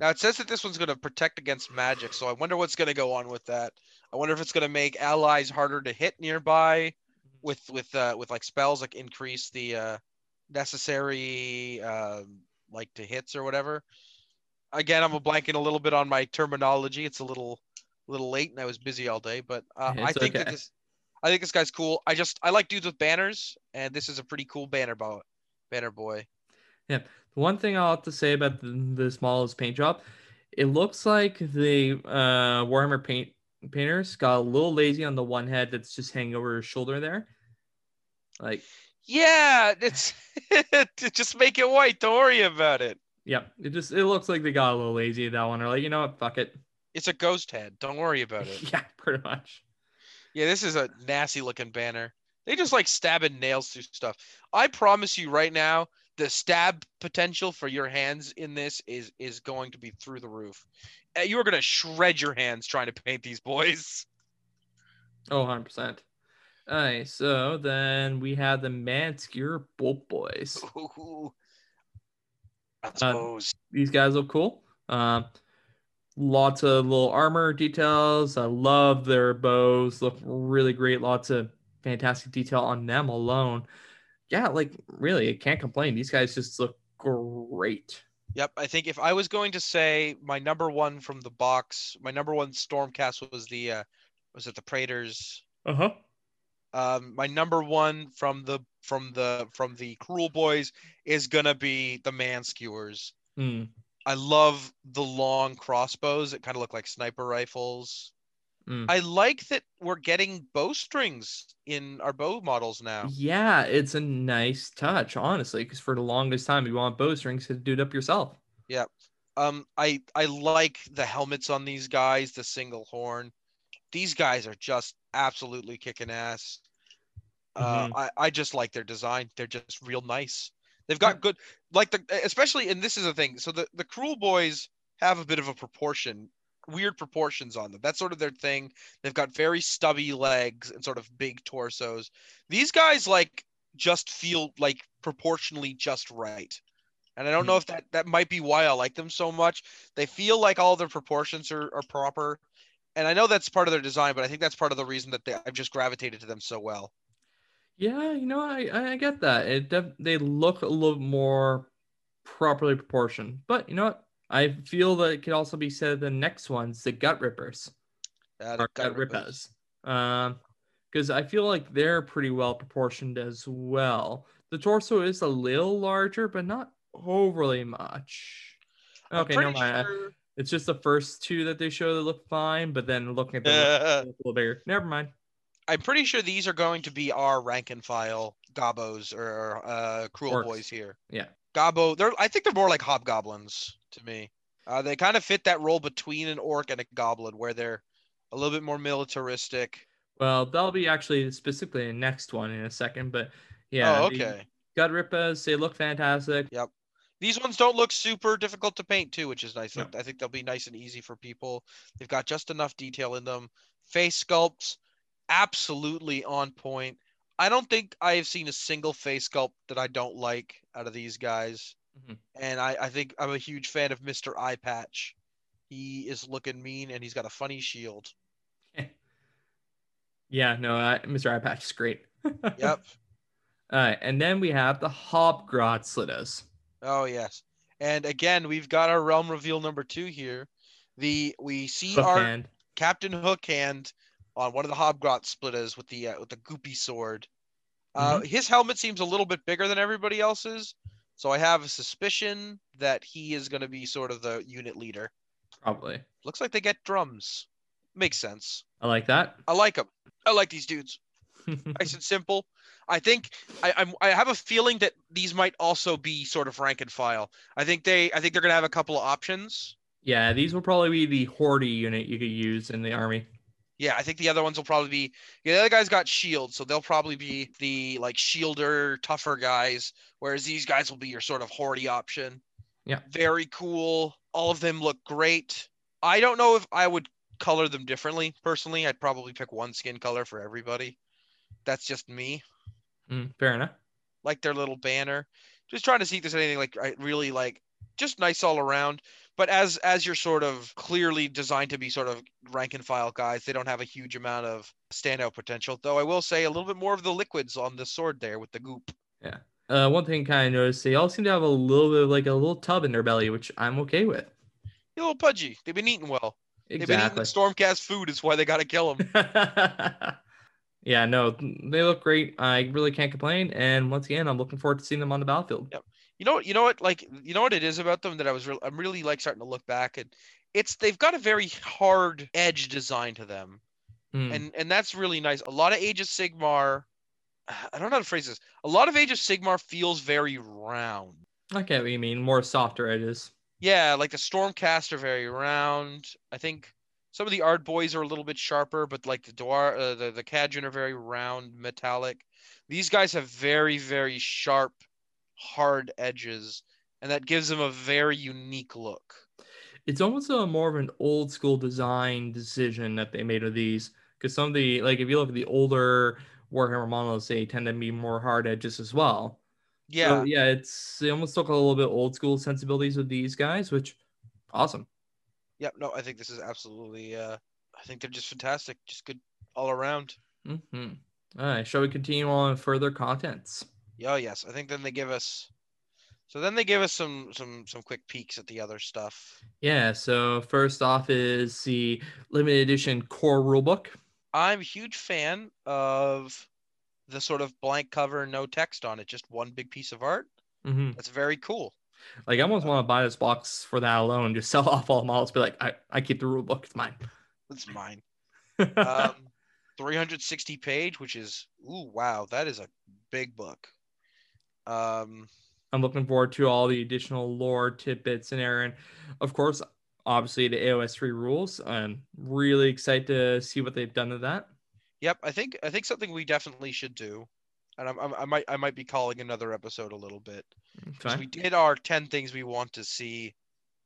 now it says that this one's going to protect against magic, so I wonder what's going to go on with that. I wonder if it's going to make allies harder to hit nearby with with uh, with like spells like increase the uh, necessary um, like to hits or whatever. Again, I'm a blanking a little bit on my terminology. It's a little little late, and I was busy all day. But uh, I think that this I think this guy's cool. I just I like dudes with banners, and this is a pretty cool banner boy. Banner boy. Yeah. The one thing I'll have to say about the, the smallest paint job, it looks like the uh, Warhammer paint painters got a little lazy on the one head that's just hanging over his shoulder there. Like, Yeah, it's just make it white. Don't worry about it. yeah, it just it looks like they got a little lazy at that one. Or like, you know what, fuck it. It's a ghost head. Don't worry about it. yeah, pretty much. Yeah, this is a nasty looking banner. They just like stabbing nails through stuff. I promise you right now, the stab potential for your hands in this is is going to be through the roof. Uh, You are gonna shred your hands trying to paint these boys. Oh, 100%. All right, so then we have the Manskewer Bolt Boys. Ooh. I Uh, suppose. these guys look cool. Um, lots of little armor details. I love their bows. Look really great. Lots of fantastic detail on them alone. Yeah, like really, I can't complain. These guys just look great. Yep, I think if I was going to say my number one from the box, my number one Stormcast was the uh was it the Praetors? Uh huh. Um my number one from the from the from the Kruleboyz is gonna be the Manskewers. Mm. I love the long crossbows that kind of look like sniper rifles. Mm. I like that we're getting bowstrings in our bow models now. Yeah, it's a nice touch, honestly, because for the longest time you want bowstrings to do it up yourself. Yeah. Um, I I like the helmets on these guys, the single horn. These guys are just absolutely kicking ass. Uh, Mhm. I I just like their design. They're just real nice. They've got good, like the especially, and this is the thing. So the the Kruleboyz have a bit of a proportion, weird proportions on them. That's sort of their thing. They've got very stubby legs and sort of big torsos. These guys like just feel like proportionally just right. And I don't know hmm. if that that might be why I like them so much. They feel like all their proportions are, are proper. And I know that's part of their design, but I think that's part of the reason that they, I've just gravitated to them so well. Yeah, you know, I I get that. It def- they look a little more properly proportioned, but you know what? I feel that it could also be said the next ones, the gut rippers Uh, the gut rippers. rippers, um, because I feel like they're pretty well proportioned as well. The torso is a little larger, but not overly much. Okay, no mind. Sure- It's just the first two that they show that look fine, but then looking at the Uh, look a little bigger. Never mind. I'm pretty sure these are going to be our rank and file gobos or uh, cruel Orcs. boys here. Yeah. Gobbo, they're I think they're more like hobgoblins to me. Uh, they kind of fit that role between an orc and a goblin, where they're a little bit more militaristic. Well, that'll be actually specifically the next one in a second, but yeah. oh, okay. Gutrippaz, they look fantastic. Yep. These ones don't look super difficult to paint too, which is nice. No. I think they'll be nice and easy for people. They've got just enough detail in them. Face sculpts, absolutely on point. I don't think I have seen a single face sculpt that I don't like out of these guys. Mhm. And I, I think I'm a huge fan of Mr. Eye Patch. He is looking mean and he's got a funny shield. Yeah, no, Mr. Eye Patch is great. Yep. All right, and then we have the Hobgrot Slittaz. Oh yes. And again, we've got our realm reveal number two here. The we see Hook our hand. Captain Hook hand on one of the Hobgrot Slittaz with the uh, with the goopy sword. Uh, His helmet seems a little bit bigger than everybody else's, so I have a suspicion that he is going to be sort of the unit leader. Probably. Looks like they get drums. Makes sense. I like that. I like them. I like these dudes. Nice and simple. I think I, I'm. I have a feeling that these might also be sort of rank and file. I think they. I think they're gonna have a couple of options. yeah, these will probably be the Horde unit you could use in the army. Yeah, I think the other ones will probably be. Yeah, the other guys got shield, so they'll probably be the like shielder, tougher guys. Whereas these guys will be your sort of hordy option. Yeah. Very cool. All of them look great. I don't know if I would color them differently. Personally, I'd probably pick one skin color for everybody. That's just me. Mm, fair enough. Like their little banner. Just trying to see if there's anything like I really like. Just nice all around. But as as you're sort of clearly designed to be sort of rank and file guys, they don't have a huge amount of standout potential. Though I will say a little bit more of the liquids on the sword there with the goop. Yeah. Uh, one thing kind of noticed, they all seem to have a little bit of like a little tub in their belly, which I'm okay with. A little pudgy. They've been eating well. They've been eating Exactly. Stormcast food. Is why they got to kill them. yeah, no, they look great. I really can't complain. And once again, I'm looking forward to seeing them on the battlefield. Yep. You know what? You know what? Like you know what it is about them that I was. Re- I'm really like starting to look back and it's they've got a very hard edge design to them. Hmm. and and that's really nice. A lot of Age of Sigmar, I don't know how to phrase this. A lot of Age of Sigmar feels very round. I get what you mean. More softer edges. Yeah, like the Stormcast are very round. I think some of the Ardboyz are a little bit sharper, but like the Dwar, uh, the the are very round, metallic. These guys have very very sharp, hard edges, and that gives them a very unique look. It's almost a more of an old school design decision that they made of these. Because some of the like, if you look at the older Warhammer models, they tend to be more hard edges as well. Yeah, So, yeah, it's they almost took a little bit old school sensibilities with these guys, which awesome. Yep. No, I think this is absolutely. Uh, I think they're just fantastic. Just good all around. hmm All right, shall we continue on further contents? Yeah, yes. I think then they give us. So then they give us some some some quick peeks at the other stuff. Yeah, so first off is the limited edition core rulebook. I'm a huge fan of the sort of blank cover, no text on it, just one big piece of art. hmm That's very cool. Like I almost want to buy this box for that alone, just sell off all the models, be like, I, I keep the rulebook, it's mine. It's mine. Um, 360 page, which is ooh wow, that is a big book. Um, I'm looking forward to all the additional lore tidbits and Aaron. Of course, obviously the AOS 3 rules. I'm really excited to see what they've done to that. Yep, I think I think something we definitely should do, and I'm, I'm, I might I might be calling another episode a little bit. 'cause Okay. We did our 10 things we want to see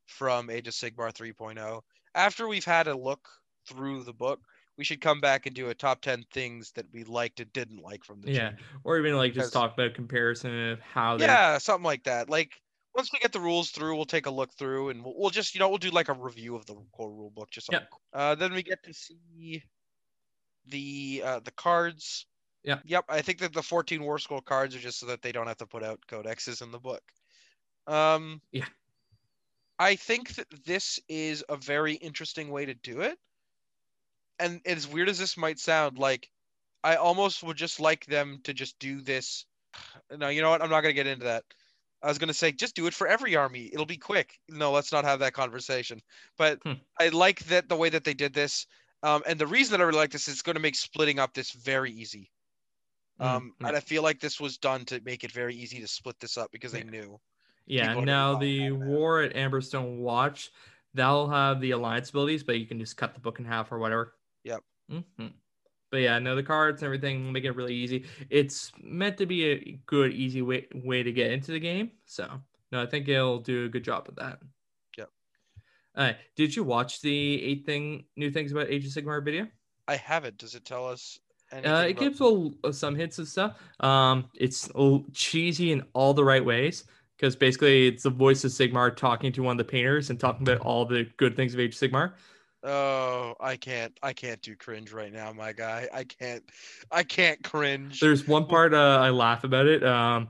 from Age of Sigmar 3.0. After we've had a look through the book, we should come back and do a top 10 things that we liked and didn't like from the Yeah. Or even like just talk about comparison of how they Yeah, something like that. Like once we get the rules through, we'll take a look through and we'll, we'll just you know we'll do like a review of the core rule book. Just Yeah. Uh, then we get to see the uh, the cards. Yeah. Yep. I think that the 14 War Scroll cards are just so that they don't have to put out codexes in the book. Um. Yeah. I think that this is a very interesting way to do it. And as weird as this might sound, like I almost would just like them to just do this. No, you know what? I'm not gonna get into that. I was gonna say just do it for every army. It'll be quick. No, let's not have that conversation. But Hmm. I like that the way that they did this. Um, and the reason that I really like this is it's going to make splitting up this very easy. Mm, Um, yeah. and I feel like this was done to make it very easy to split this up because they Yeah. knew. Yeah, now the war at Amberstone Watch, that'll have the alliance abilities, but you can just cut the book in half or whatever. Yep. hmm But yeah, no, the cards and everything make it really easy. It's meant to be a good, easy way way to get into the game. So no, I think it'll do a good job with that. Yep. All right. Did you watch the eight thing new things about Age of Sigmar video? I haven't. Does it tell us? Uh, it gives a, some hints and stuff. Um, it's cheesy in all the right ways because basically it's the voice of Sigmar talking to one of the painters and talking about all the good things of Age of Sigmar. Oh, I can't. I can't do cringe right now, my guy. I can't. I can't cringe. There's one part uh, I laugh about it, um,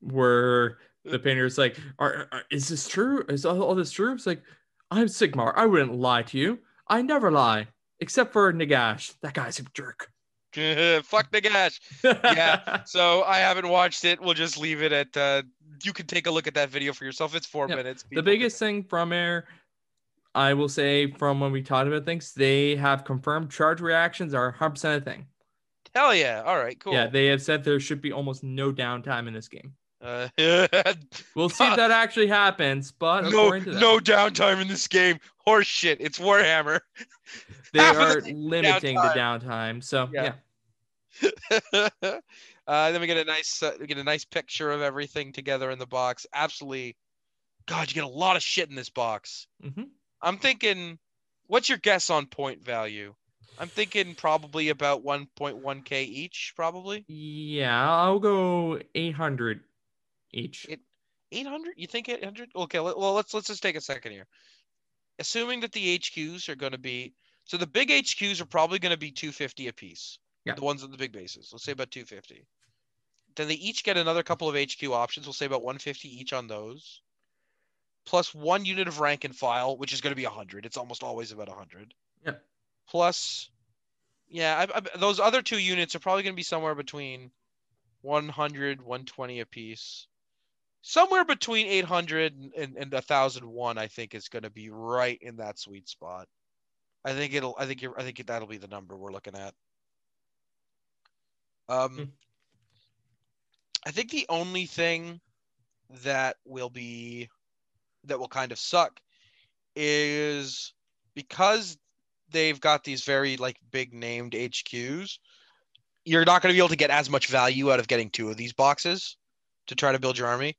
where the painter's like, are, are- "Is this true? Is all, all this true?" It's like, "I'm Sigmar. I wouldn't lie to you. I never lie, except for Nagash. That guy's a jerk." Fuck Nagash. Yeah. So I haven't watched it. We'll just leave it at. Uh, you can take a look at that video for yourself. It's four Yep. minutes. the People can- biggest thing from there I will say from when we talked about things, they have confirmed charge reactions are 100% a thing. Hell yeah! All right, cool. Yeah, they have said there should be almost no downtime in this game. Uh, We'll see if that actually happens, but no, according to them, no downtime in this game. Horse shit. It's Warhammer. they half are the limiting the downtime. So Yeah. yeah. uh, then we get a nice, uh, we get a nice picture of everything together in the box. Absolutely, God, you get a lot of shit in this box. hmm I'm thinking, what's your guess on point value? I'm thinking probably about 1.1k each, probably Yeah, I'll go 800 each. It- 800. You think 800? Okay, let- well let's let's just take a second here. Assuming that the HQs are going to be so the big HQs are probably going to be 250 a piece. Yeah. The ones at the big bases. Let's say about 250. Then they each get another couple of HQ options. We'll say about 150 each on those. Plus one unit of rank and file, which is going to be 100. It's almost always about 100. Yeah. Plus, yeah, I, I, those other two units are probably going to be somewhere between 100, 120 a piece. Somewhere between 800 and, and, and 1001, I think is going to be right in that sweet spot. I think it'll. I think you're. I think that'll be the number we're looking at. Um, Hmm. I think the only thing that will be that will kind of suck is because they've got these very like big named HQs. You're not going to be able to get as much value out of getting two of these boxes to try to build your army.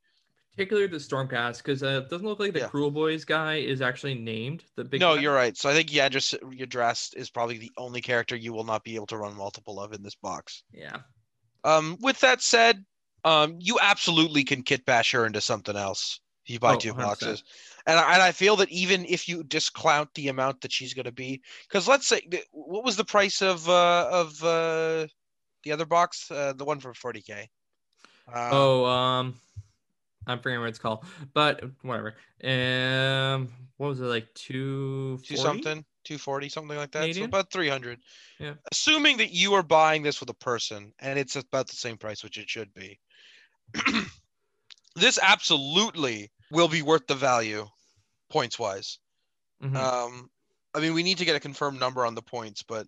Particularly the Stormcast, because uh, it doesn't look like the Yeah. Kruleboyz guy is actually named. The big no, guy. you're right. So I think Yndrasta Yndrasta is probably the only character you will not be able to run multiple of in this box. Yeah. Um, with that said, um, you absolutely can kit bash her into something else you buy Oh, two 100%. boxes. And I, and I feel that even if you discount the amount that she's going to be, because let's say, what was the price of uh, of uh, the other box, uh, the one for 40k? Uh, Oh, um, I'm forgetting what it's called, but whatever. Um, what was it like two two something, 240, something like that. So about 300. Yeah. Assuming that you are buying this with a person and it's about the same price, which it should be. this absolutely will be worth the value points wise. Mhm. Um, I mean, we need to get a confirmed number on the points, but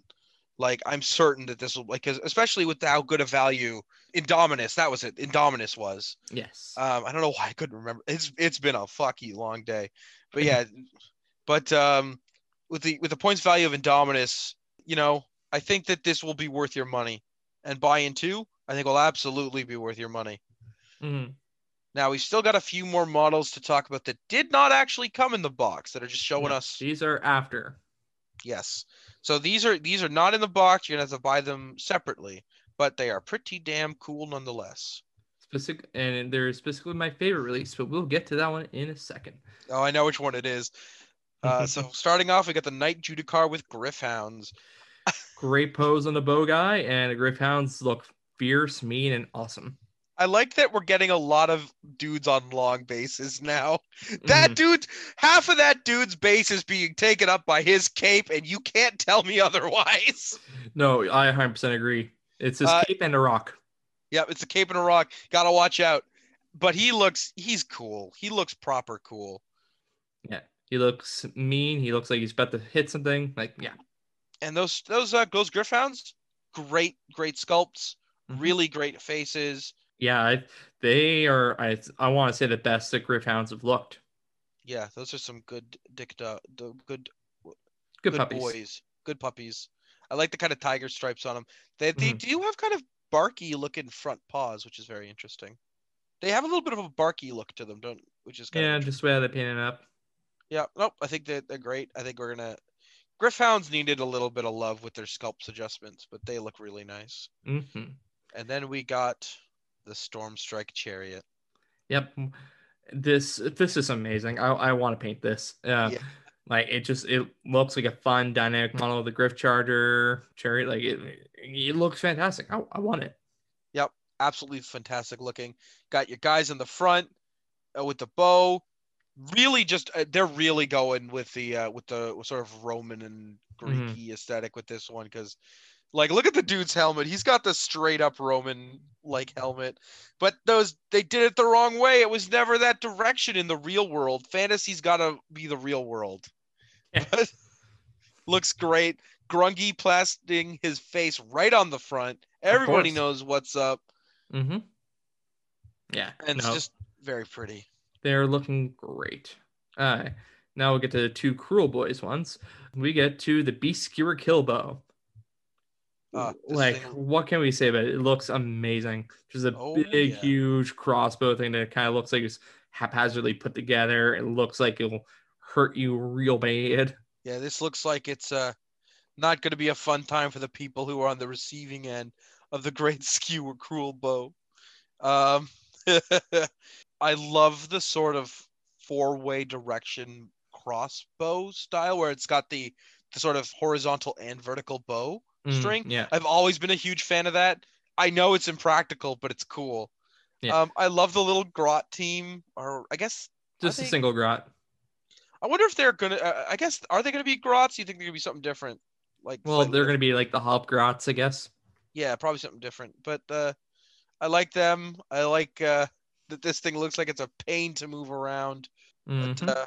like I'm certain that this will like, 'cause especially with how good a value Indominus, that was it. Indominus was. yes. Um, I don't know why I couldn't remember. It's it's been a fucky long day, but yeah, but um, with the with the points value of Indominus, you know, I think that this will be worth your money, and buy in two, I think will absolutely be worth your money. Mhm. Now we've still got a few more models to talk about that did not actually come in the box that are just showing No, us. These are after. Yes. So these are these are not in the box. You're gonna have to buy them separately, but they are pretty damn cool nonetheless. Specific, and they're specifically my favorite release, but we'll get to that one in a second. Oh, I know which one it is. Uh, so starting off, we got the Knight Judicar with Gryph-hounds. Great pose on the bow guy, and the Gryph-hounds look fierce, mean, and awesome. I like that we're getting a lot of dudes on long bases now. That Mhm. dude, half of that dude's base is being taken up by his cape, and you can't tell me otherwise. No, I 100% agree. It's his Uh, cape and a rock. Yep, it's a cape and a rock. Gotta watch out. But he looks, he's cool. He looks proper cool. Yeah, he looks mean. He looks like he's about to hit something. Like, yeah, And those those uh, those Gryph-hounds, great great sculpts, Mhm. really great faces. Yeah, I, they are. I I want to say the best that Gryph-hounds have looked. Yeah, those are some good dick good Good, good puppies. boys, good puppies. I like the kind of tiger stripes on them. They they Mhm. do have kind of barky looking front paws, which is very interesting. They have a little bit of a barky look to them, don't? Which is kind Yeah, of just the way they painted it up. yeah. Nope, I think that they're great. I think we're gonna. Gryph-hounds needed a little bit of love with their sculpts adjustments, but they look really nice. hmm And then we got the Storm Strike Chariot. Yep. This this is amazing. I I want to paint this. Uh, Yeah. Like it just it looks like a fun dynamic model of the Gryph-charger chariot. Like it it looks fantastic. I, I want it. Yep, absolutely fantastic looking. Got your guys in the front uh, with the bow. Really, just uh, they're really going with the uh, with the sort of Roman and Mhm. Aesthetic with this one because, like, look at the dude's helmet. He's got the straight up Roman like helmet, but those they did it the wrong way. It was never that direction in the real world. Fantasy's got to be the real world. Looks great. Grungy plasting his face right on the front. Everybody knows what's up, Mm-hmm. Yeah. and no, it's just very pretty. they're looking great. All right. Now we'll get to the two Kruleboyz ones. We get to the Beast Skewer Killbow. Uh, like, thing- what can we say about it? It looks amazing. Just a Oh, big, yeah. huge crossbow thing that kind of looks like it's haphazardly put together. It looks like it'll hurt you real bad. Yeah, this looks like it's uh not going to be a fun time for the people who are on the receiving end of the great skewer cruel bow. Um, I love the sort of four-way direction crossbow style where it's got the the sort of horizontal and vertical bow Mm, string. yeah. I've always been a huge fan of that. I know it's impractical, but it's cool. Yeah. Um, I love the little grot team, or I guess Just a think- single grot. I wonder if they're gonna. Uh, I guess are they gonna be grots? Do you think they're gonna be something different? Like Well, they're to be like the Hobgrots, I guess. Yeah, probably something different. But uh, I like them. I like uh, that this thing looks like it's a pain to move around. Mhm. But, uh,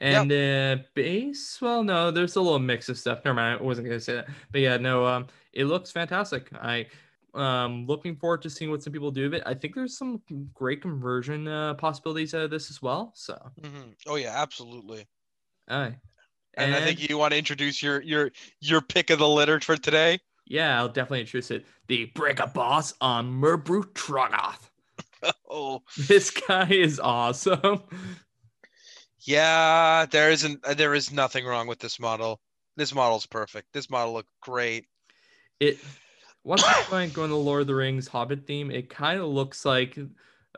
And uh, base, well, no, there's a little mix of stuff. Never mind, I wasn't gonna say that, but yeah, no, um, it looks fantastic. I, um, looking forward to seeing what some people do with it. I think there's some great conversion uh, possibilities out of this as well. So, mm-hmm. Oh yeah, absolutely. aye. And, I think you want to introduce your your your pick of the litter for today. yeah, I'll definitely introduce it. The Breaker Boss on Murbrute Trogoth. Oh This guy is awesome. Yeah, there isn't uh, there is nothing wrong with this model. This model's perfect. This model looked great. it once again going the Lord of the Rings Hobbit theme, it kind of looks like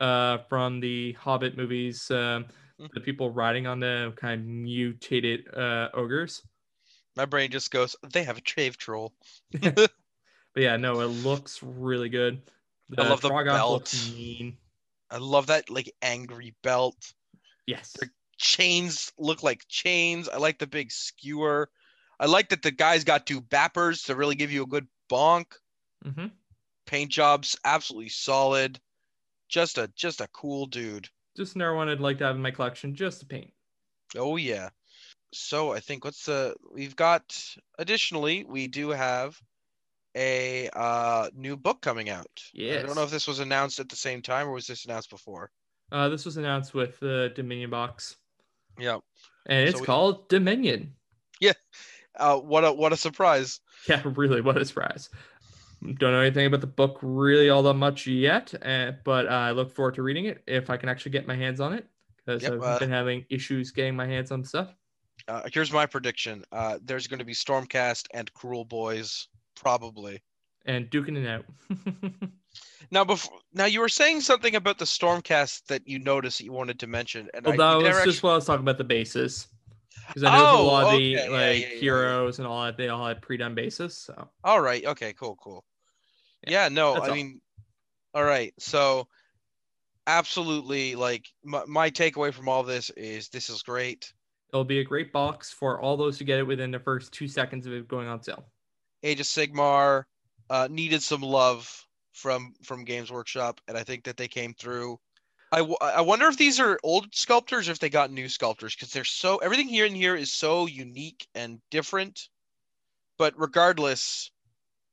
uh from the Hobbit movies, um, the people riding on the kind of mutated uh ogres. My brain just goes. They have a cave troll. But yeah, no, it looks really good. I love the belt. I love that like angry belt. Yes. Chains look like chains. I like the big skewer. I like that the guy's got two bappers to really give you a good bonk. hmm Paint job's absolutely solid. Just a just a cool dude. Just another one I'd like to have in my collection, just to paint. Oh yeah. So I think what's the we've got additionally we do have a uh new book coming out. Yes. I don't know if this was announced at the same time or was this announced before. Uh, this was announced with the Dominion box, Yeah. and it's So we- called Dominion. Yeah. Uh what a what a surprise. Yeah, really, what a surprise. Don't know anything about the book really all that much yet, uh, but I look forward to reading it if I can actually get my hands on it because Yep, I've uh, been having issues getting my hands on stuff. Uh, here's my prediction. Uh, there's going to be Stormcast and Kruleboyz, probably. And duking it out. Now, before now, you were saying something about the Stormcast that you noticed that you wanted to mention, and well, I, that was just actually- what I was talking about the bases. Because I know a Oh, lot of the like yeah, yeah, yeah. heroes and all that, they all had pre-done bases. So All right. Okay. Cool. Cool. Yeah, Yeah. no, I all. mean, all right. So, absolutely, like my, my takeaway from all this is this is great. it'll be a great box for all those who get it within the first two seconds of it going on sale. Age of Sigmar uh, needed some love from from Games Workshop, and I think that they came through. I, w- I wonder if these are old sculptors or if they got new sculptors because they're so everything here and here is so unique and different. But regardless,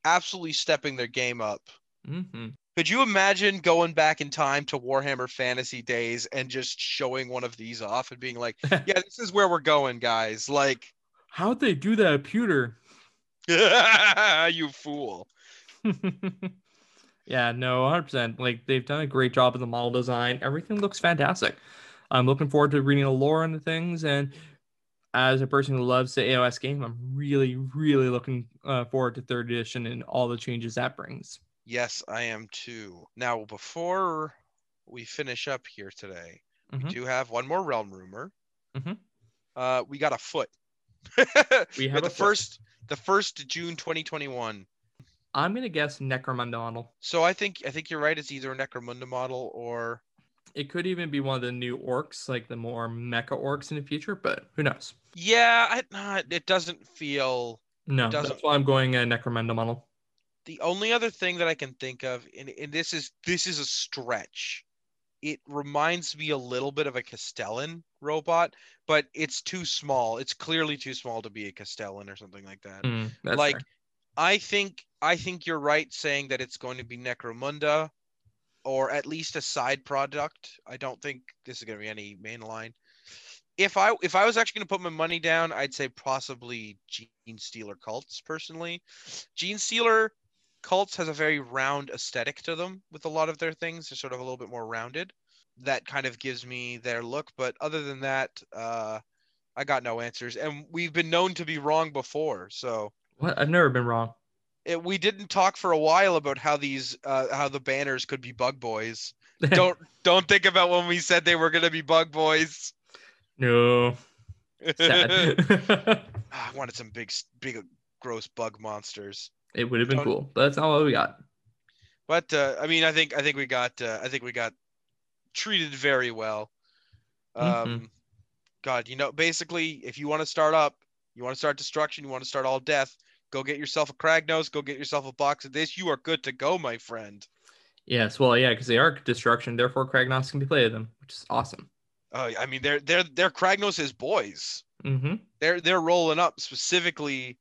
absolutely stepping their game up. hmm Could you imagine going back in time to Warhammer Fantasy days and just showing one of these off and being like, "Yeah, this is where we're going, guys." Like, How'd they do that, Pewter? you fool. yeah, no, 100%. Like they've done a great job of the model design. Everything looks fantastic. I'm looking forward to reading the lore and the things. And as a person who loves the AOS game, I'm really, really looking uh, forward to third edition and all the changes that brings. Yes, I am too. Now, before we finish up here today, Mhm. we do have one more realm rumor. Mhm. Uh, we got a foot. We have the foot. first, the first June 2021. I'm gonna guess Necromunda model. So I think I think you're right. It's either a Necromunda model or It could even be one of the new orcs, like the more mecha orcs in the future, but who knows? yeah. I, uh, it doesn't feel. No, Doesn't- that's why I'm going a Necromunda model. The only other thing that I can think of, and, and this is this is a stretch, it reminds me a little bit of a Castellan robot, but it's too small. It's clearly too small to be a Castellan or something like that. Mm, that's like fair. I think I think you're right saying that it's going to be Necromunda or at least a side product. I don't think this is going to be any mainline. If I if I was actually going to put my money down, I'd say possibly Genestealer Cults personally. Genestealer Cults has a very round aesthetic to them with a lot of their things. They're sort of a little bit more rounded. That kind of gives me their look, but other than that, uh I got no answers and we've been known to be wrong before. So What? I've never been wrong. it, we didn't talk for a while about how these uh, how the banners could be bug boys don't don't think about when we said they were going to be bug boys no. Ah, i wanted some big big gross bug monsters it would have been Don't- cool, but that's not what we got. but uh, i mean i think i think we got uh, i think we got treated very well um Mhm. god you know basically if you want to start up you want to start destruction you want to start all death go get yourself a Kragnos go get yourself a box of this you are good to go my friend Yes, well, yeah, because they are destruction, therefore Kragnos can be played them, which is awesome. uh, i mean they're they're they're Kragnos' boys Mm-hmm. they're they're rolling up specifically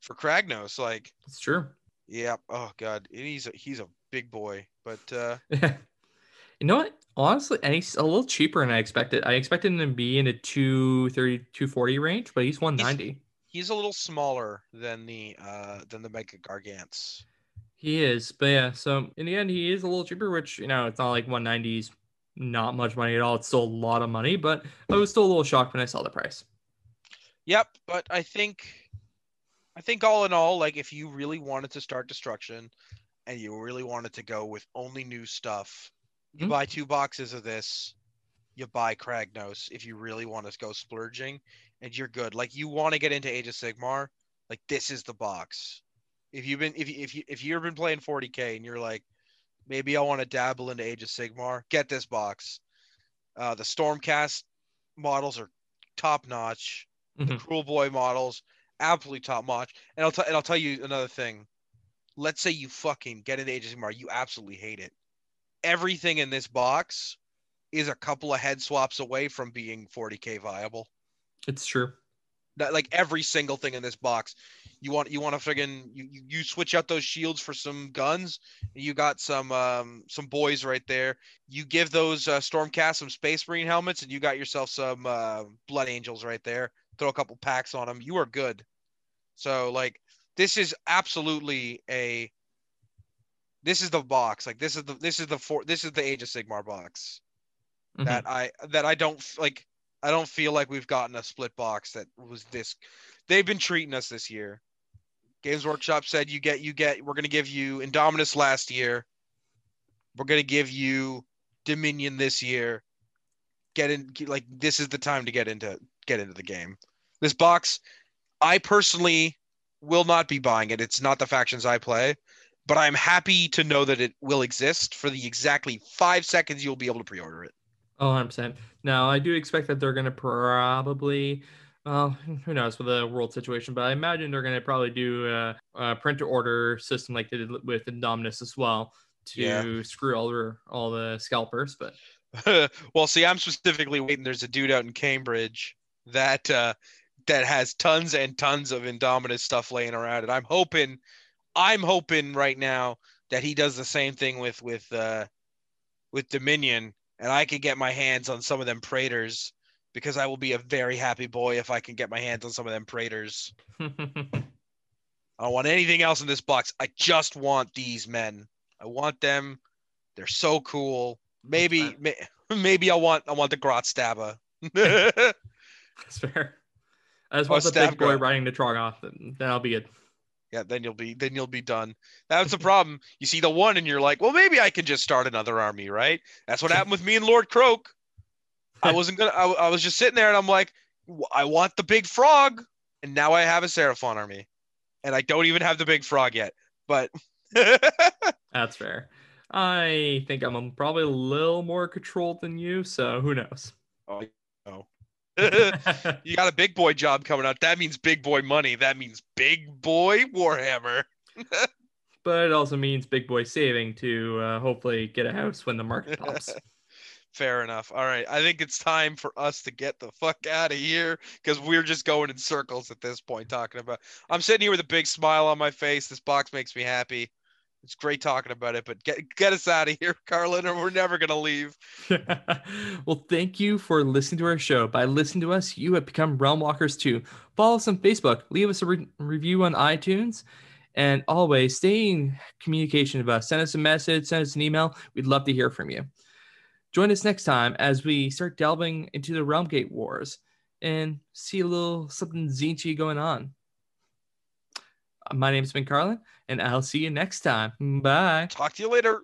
for Kragnos. Like, It's true. yeah, oh god, and he's a, he's a big boy. But uh, you know what? Honestly, and he's a little cheaper than I expected. I expected him to be in a 230, 240 range, but he's 190. he's a little smaller than the uh than the Mega Gargants. He is, but yeah. So in the end, he is a little cheaper, which you know, it's not like 190s, not much money at all. It's still a lot of money, but I was still a little shocked when I saw the price. Yep, but I think I think all in all, like if you really wanted to start destruction and you really wanted to go with only new stuff, you Mhm. buy two boxes of this, you buy Kragnos if you really want to go splurging and you're good. Like you want to get into Age of Sigmar, like this is the box. If you've been if you if you if you've been playing 40k and you're like maybe I want to dabble into Age of Sigmar, get this box. Uh the Stormcast models are top notch the Mhm. Kruleboy models, absolutely top notch. And I'll tell and I'll tell you another thing. Let's say you fucking get into Age of Sigmar, you absolutely hate it. Everything in this box is a couple of head swaps away from being 40k viable. It's true. That like every single thing in this box, you want you want to friggin' you, you switch out those shields for some guns. You got some um some boys right there. You give those uh, Stormcast some Space Marine helmets, and you got yourself some uh, Blood Angels right there. Throw a couple packs on them. You are good. So like this is absolutely a. This is the box. Like this is the this is the for this is the Age of Sigmar box Mhm. that I that I don't like. I don't feel like we've gotten a split box that was this. They've been treating us this year. Games Workshop said you get you get. We're gonna give you Indominus last year. We're gonna give you Dominion this year. Get in like this is the time to get into get into the game. This box, I personally will not be buying it. It's not the factions I play, but I'm happy to know that it will exist for the exactly five seconds you'll be able to pre-order it. Oh, 100%. Now, I do expect that they're going to probably, well, who knows with the world situation, but I imagine they're going to probably do a, a print to order system like they did with Indominus as well to Yeah. screw over all the scalpers. But well, see, I'm specifically waiting. There's a dude out in Cambridge that uh, that has tons and tons of Indominus stuff laying around, and I'm hoping, I'm hoping right now that he does the same thing with with uh, with Dominion, and I can get my hands on some of them Praetors because I will be a very happy boy if I can get my hands on some of them Praetors. I don't want anything else in this box. I just want these men. I want them. They're so cool. Maybe, may, maybe I want I want the Grot Stabba. that's fair. I just Oh, want the big boy riding the Troggoth, I'll be good. Yeah, then you'll be then you'll be done. That's the problem. You see the one and you're like, well, maybe I can just start another army, right? That's what happened with me and Lord Kroak. I wasn't gonna. I, I was just sitting there and I'm like, I want the big frog, and now I have a Seraphon army, and I don't even have the big frog yet. But That's fair. I think I'm probably a little more controlled than you, so who knows? oh, no. you got a big boy job coming up. That means big boy money. That means big boy Warhammer. but it also means big boy saving to uh, hopefully get a house when the market pops. Fair enough. All right. I think it's time for us to get the fuck out of here because we're just going in circles at this point talking about. I'm sitting here with a big smile on my face. This box makes me happy. It's great talking about it, but get get us out of here, Carlin, or we're never gonna leave. well, thank you for listening to our show. By listening to us, you have become Realm Walkers too. Follow us on Facebook, leave us a re- review on iTunes, and always stay in communication with us. Send us a message, send us an email. We'd love to hear from you. Join us next time as we start delving into the Realm Gate Wars and see a little something Zinchi going on. My name's Ben Carlin, and I'll see you next time. Bye. Talk to you later.